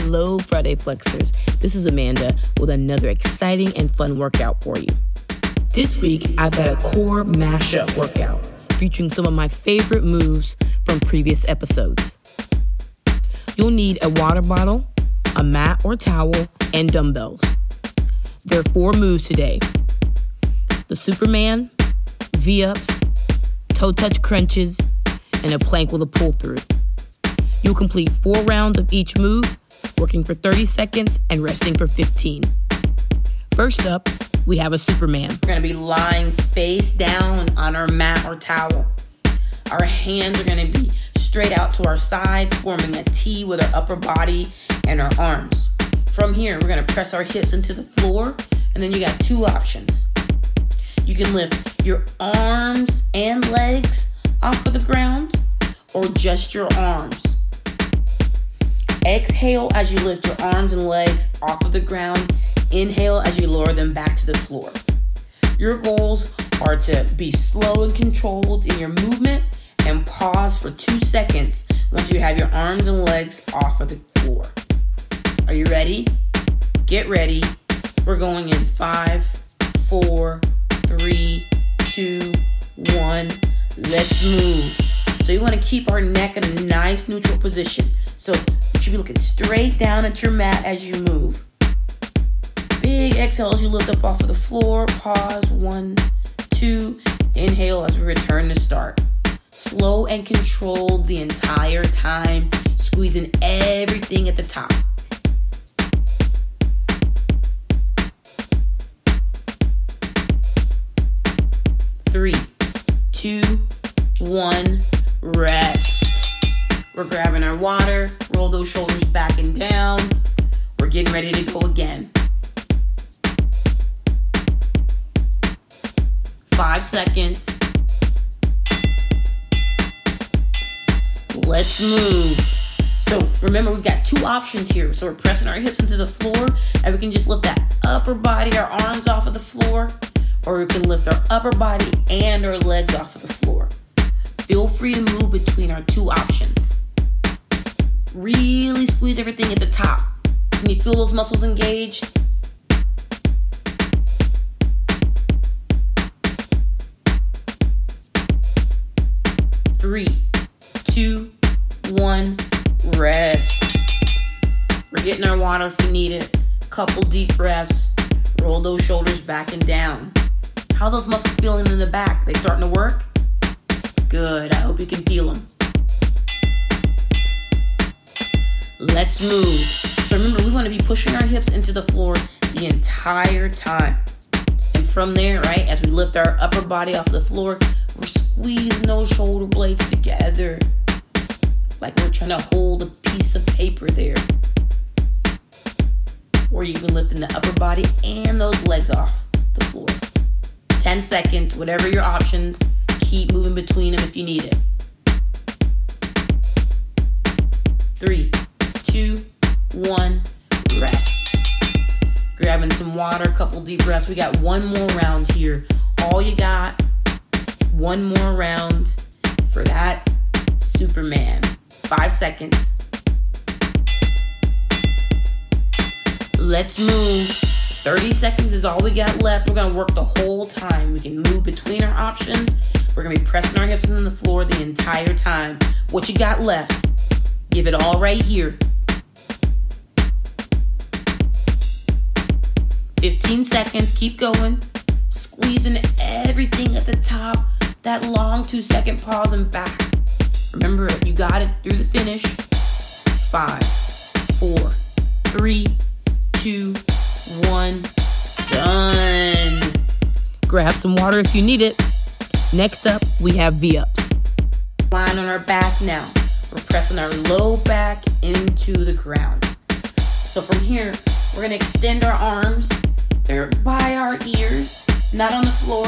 Hello, Friday Flexers. This is Amanda with another exciting and fun workout for you. This week, I've got a core mashup workout featuring some of my favorite moves from previous episodes. You'll need a water bottle, a mat or towel, and dumbbells. There are four moves today the Superman, V ups, toe touch crunches, and a plank with a pull through. You'll complete four rounds of each move, working for 30 seconds and resting for 15. First up, we have a Superman. We're gonna be lying face down on our mat or towel. Our hands are gonna be straight out to our sides, forming a T with our upper body and our arms. From here, we're gonna press our hips into the floor, and then you got two options. You can lift your arms and legs off of the ground, or just your arms. Exhale as you lift your arms and legs off of the ground. Inhale as you lower them back to the floor. Your goals are to be slow and controlled in your movement and pause for two seconds once you have your arms and legs off of the floor. Are you ready? Get ready. We're going in five, four, three, two, one. Let's move. So you want to keep our neck in a nice neutral position. So you should be looking straight down at your mat as you move. Big exhale as you lift up off of the floor. Pause. One, two. Inhale as we return to start. Slow and controlled the entire time, squeezing everything at the top. Three, two, one. We're grabbing our water, roll those shoulders back and down. We're getting ready to go again. Five seconds. Let's move. So remember, we've got two options here. So we're pressing our hips into the floor, and we can just lift that upper body, our arms off of the floor, or we can lift our upper body and our legs off of the floor. Feel free to move between our two options. Really squeeze everything at the top. Can you feel those muscles engaged? Three, two, one, rest. We're getting our water if you need it. Couple deep breaths. Roll those shoulders back and down. How those muscles feeling in the back? They starting to work? Good. I hope you can feel them. Let's move. So remember, we want to be pushing our hips into the floor the entire time. And from there, right, as we lift our upper body off the floor, we're squeezing those shoulder blades together. Like we're trying to hold a piece of paper there. Or you can lifting the upper body and those legs off the floor. 10 seconds, whatever your options. Keep moving between them if you need it. Three, two, one, rest. Grabbing some water, a couple deep breaths. We got one more round here. All you got, one more round for that Superman. Five seconds. Let's move. 30 seconds is all we got left. We're gonna work the whole time. We can move between our options. We're gonna be pressing our hips into the floor the entire time. What you got left? Give it all right here. 15 seconds, keep going. Squeezing everything at the top. That long two second pause and back. Remember, you got it through the finish. Five, four, three, two, one, done. Grab some water if you need it. Next up, we have V ups. Lying on our back now. We're pressing our low back into the ground. So from here, we're gonna extend our arms they're by our ears, not on the floor,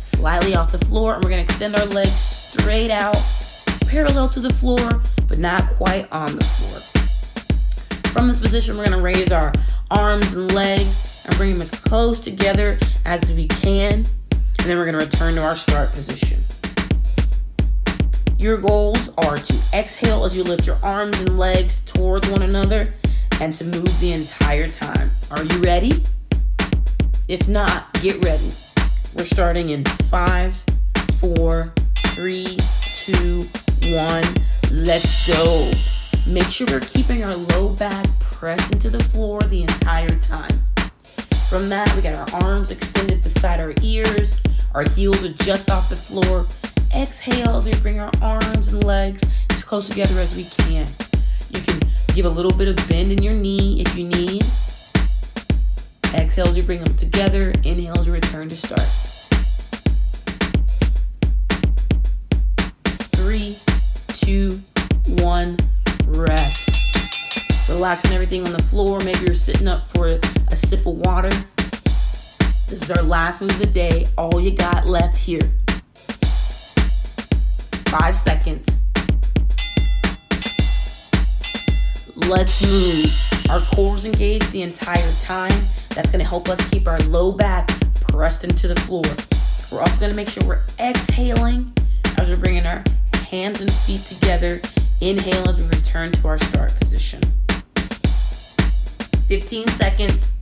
slightly off the floor, and we're gonna extend our legs straight out, parallel to the floor, but not quite on the floor. From this position, we're gonna raise our arms and legs and bring them as close together as we can, and then we're gonna return to our start position. Your goals are to exhale as you lift your arms and legs towards one another and to move the entire time. Are you ready? If not, get ready. We're starting in five, four, three, two, one. Let's go. Make sure we're keeping our low back pressed into the floor the entire time. From that, we got our arms extended beside our ears. Our heels are just off the floor. Exhale as we bring our arms and legs as close together as we can. You can give a little bit of bend in your knee if you need. Exhale as you bring them together. Inhale as you return to start. Three, two, one, rest. Relaxing everything on the floor. Maybe you're sitting up for a sip of water. This is our last move of the day. All you got left here. Five seconds. Let's move. Our core's engaged the entire time. That's gonna help us keep our low back pressed into the floor. We're also gonna make sure we're exhaling as we're bringing our hands and feet together. Inhale as we return to our start position. 15 seconds.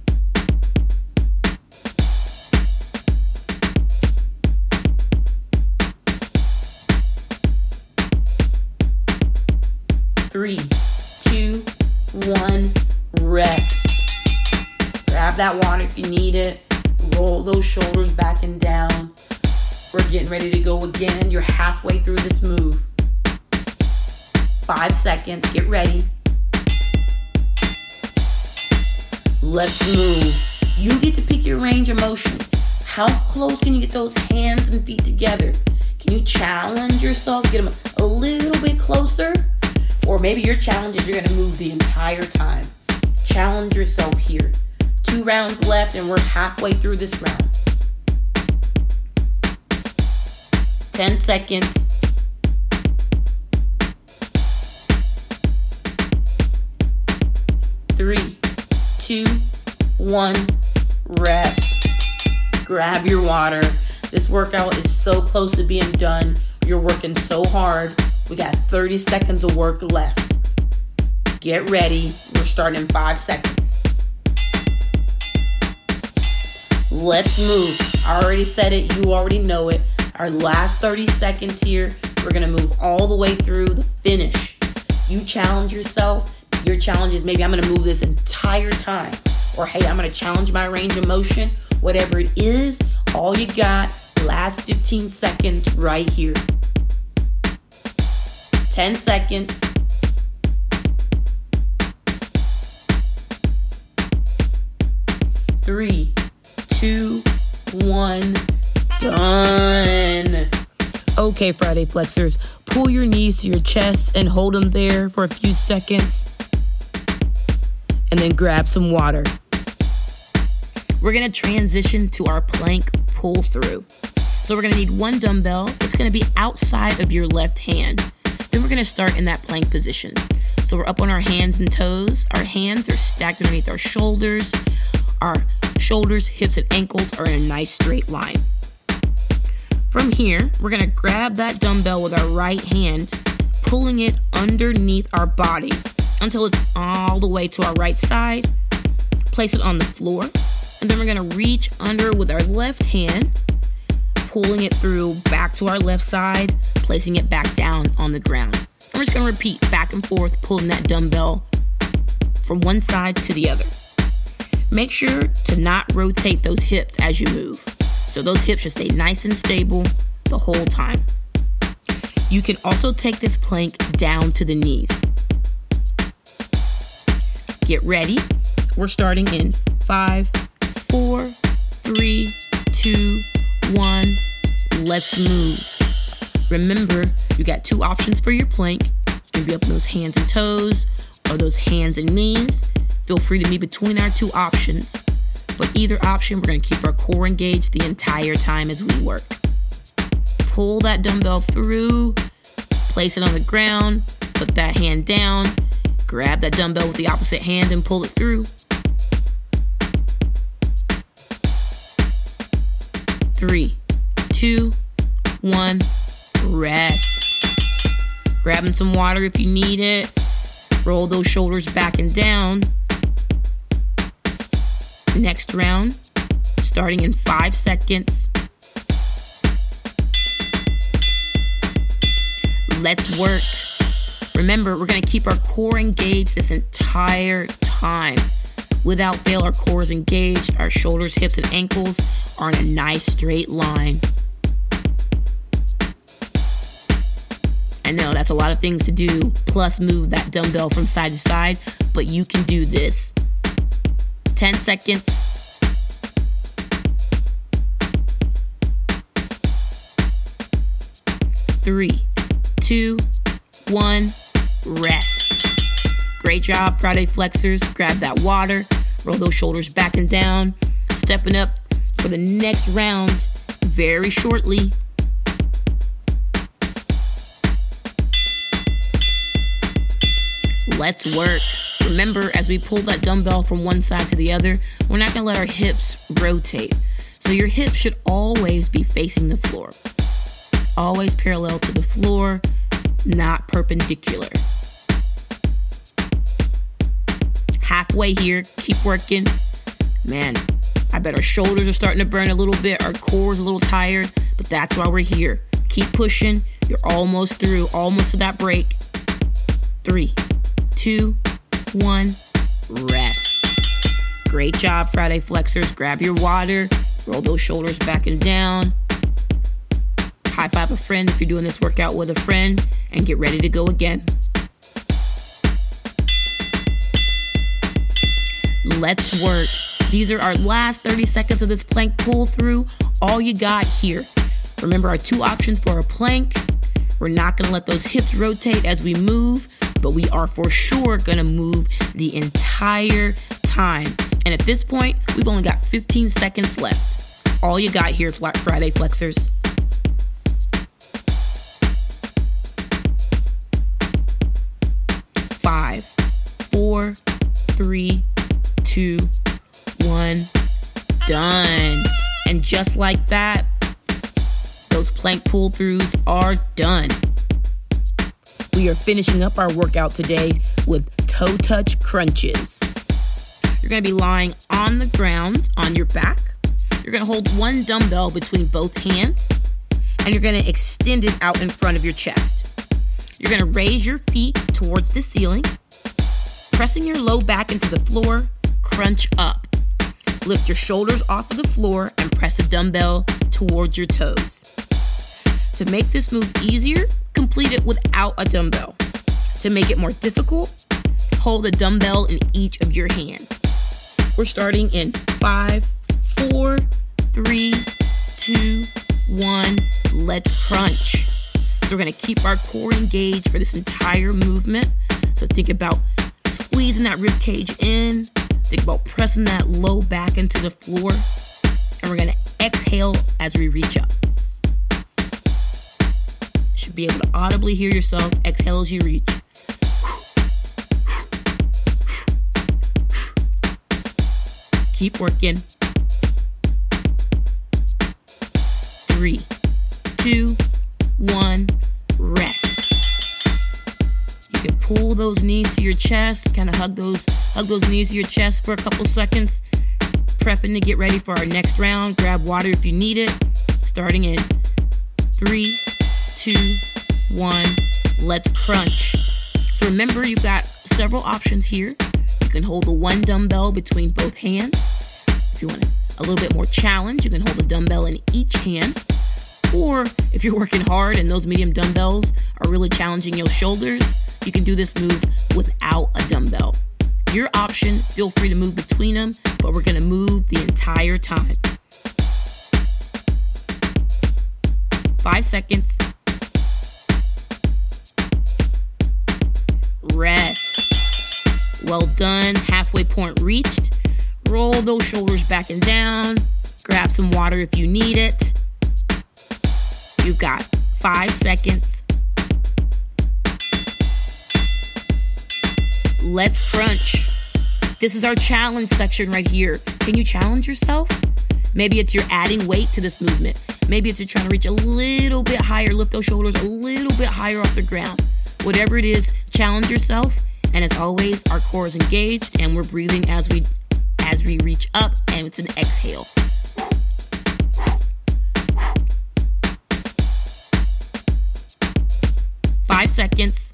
Three, two, one, rest. Grab that water if you need it. Roll those shoulders back and down. We're getting ready to go again. You're halfway through this move. Five seconds. Get ready. Let's move. You get to pick your range of motion. How close can you get those hands and feet together? Can you challenge yourself? Get them a little bit closer? Or maybe your challenge is you're going to move the entire time. Challenge yourself here. Two rounds left, and we're halfway through this round. 10 seconds. Three, two, one, rest. Grab your water. This workout is so close to being done. You're working so hard. We got 30 seconds of work left. Get ready. We're starting in five seconds. Let's move. I already said it. You already know it. Our last 30 seconds here. We're going to move all the way through the finish. You challenge yourself. Your challenge is maybe I'm going to move this entire time. Or hey, I'm going to challenge my range of motion. Whatever it is, all you got, last 15 seconds right here. 10 seconds. Three, two, one, done. Okay, Friday Flexers, pull your knees to your chest and hold them there for a few seconds. And then grab some water. We're gonna transition to our plank pull through. So we're gonna need one dumbbell. It's gonna be outside of your left hand. Then we're gonna start in that plank position. So we're up on our hands and toes. Our hands are stacked underneath our shoulders. Our shoulders, hips, and ankles are in a nice straight line. From here, we're gonna grab that dumbbell with our right hand, pulling it underneath our body until it's all the way to our right side. Place it on the floor, and then we're gonna reach under with our left hand pulling it through back to our left side, placing it back down on the ground. We're just gonna repeat back and forth, pulling that dumbbell from one side to the other. Make sure to not rotate those hips as you move. So those hips should stay nice and stable the whole time. You can also take this plank down to the knees. Get ready. We're starting in five, four, three, two, one, let's move. Remember, you got two options for your plank. You can be up on those hands and toes or those hands and knees. Feel free to be between our two options. But either option, we're gonna keep our core engaged the entire time as we work. Pull that dumbbell through, place it on the ground, put that hand down, grab that dumbbell with the opposite hand and pull it through. three, two, one, rest. Grabbing some water if you need it. Roll those shoulders back and down. Next round, starting in five seconds. Let's work. Remember, we're gonna keep our core engaged this entire time. Without fail, our core is engaged, our shoulders, hips, and ankles are in a nice straight line. I know that's a lot of things to do, plus move that dumbbell from side to side, but you can do this. 10 seconds. Three, two, one, rest. Great job, Friday Flexers. Grab that water, roll those shoulders back and down, stepping up for the next round very shortly. Let's work. Remember, as we pull that dumbbell from one side to the other, we're not gonna let our hips rotate. So your hips should always be facing the floor. Always parallel to the floor, not perpendicular. Halfway here, keep working. Man, I bet our shoulders are starting to burn a little bit, our core's a little tired, but that's why we're here. Keep pushing. You're almost through, almost to that break. Three, two, one, rest. Great job, Friday Flexers. Grab your water, roll those shoulders back and down. High five a friend if you're doing this workout with a friend, and get ready to go again. Let's work. These are our last 30 seconds of this plank pull through. All you got here. Remember our two options for a plank. We're not gonna let those hips rotate as we move but we are for sure gonna move the entire time. And at this point, we've only got 15 seconds left. All you got here, Friday Flexors. Five, four, three, two, one, done. And just like that, those plank pull throughs are done. We are finishing up our workout today with toe touch crunches. You're gonna be lying on the ground on your back. You're gonna hold one dumbbell between both hands and you're gonna extend it out in front of your chest. You're gonna raise your feet towards the ceiling, pressing your low back into the floor, crunch up. Lift your shoulders off of the floor and press a dumbbell towards your toes. To make this move easier, complete it without a dumbbell. To make it more difficult, hold a dumbbell in each of your hands. We're starting in five, four, three, two, one. Let's crunch. So we're gonna keep our core engaged for this entire movement. So think about squeezing that rib cage in. Think about pressing that low back into the floor. And we're gonna exhale as we reach up should be able to audibly hear yourself exhale as you reach. Keep working. Three, two, one, rest. You can pull those knees to your chest, kind of hug those hug those knees to your chest for a couple seconds. Prepping to get ready for our next round. Grab water if you need it. Starting in three, two, one. Let's crunch. So remember, you've got several options here. You can hold the one dumbbell between both hands. If you want a little bit more challenge, you can hold a dumbbell in each hand. Or if you're working hard and those medium dumbbells are really challenging your shoulders, you can do this move without a dumbbell. Your option, feel free to move between them, but we're gonna move the entire time. Five seconds. Rest. Well done. Halfway point reached. Roll those shoulders back and down. Grab some water if you need it. You've got five seconds. Let's crunch. This is our challenge section right here. Can you challenge yourself? Maybe it's you're adding weight to this movement. Maybe it's you're trying to reach a little bit higher, lift those shoulders a little bit higher off the ground. Whatever it is, challenge yourself. And as always, our core is engaged and we're breathing as we as we reach up, and it's an exhale. Five seconds.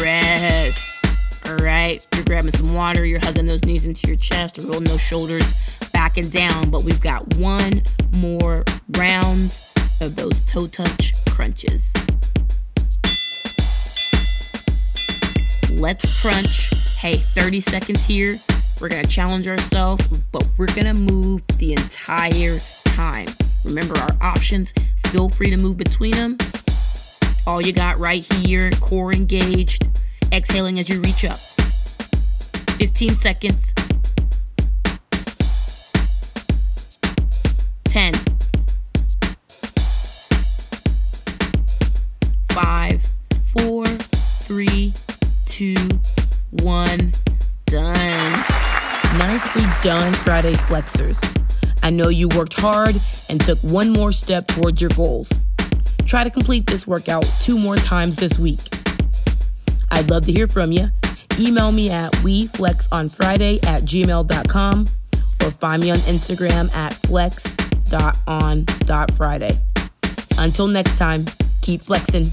Rest. All right, you're grabbing some water, you're hugging those knees into your chest, rolling those shoulders back and down. But we've got one more round of those toe touch crunches. Let's crunch. Hey, 30 seconds here. We're gonna challenge ourselves, but we're gonna move the entire time. Remember our options. Feel free to move between them. All you got right here, core engaged, exhaling as you reach up. 15 seconds. 1. Done. Nicely done, Friday Flexers. I know you worked hard and took one more step towards your goals. Try to complete this workout two more times this week. I'd love to hear from you. Email me at weflexonfriday at gmail.com or find me on Instagram at flex.on.friday. Until next time, keep flexing.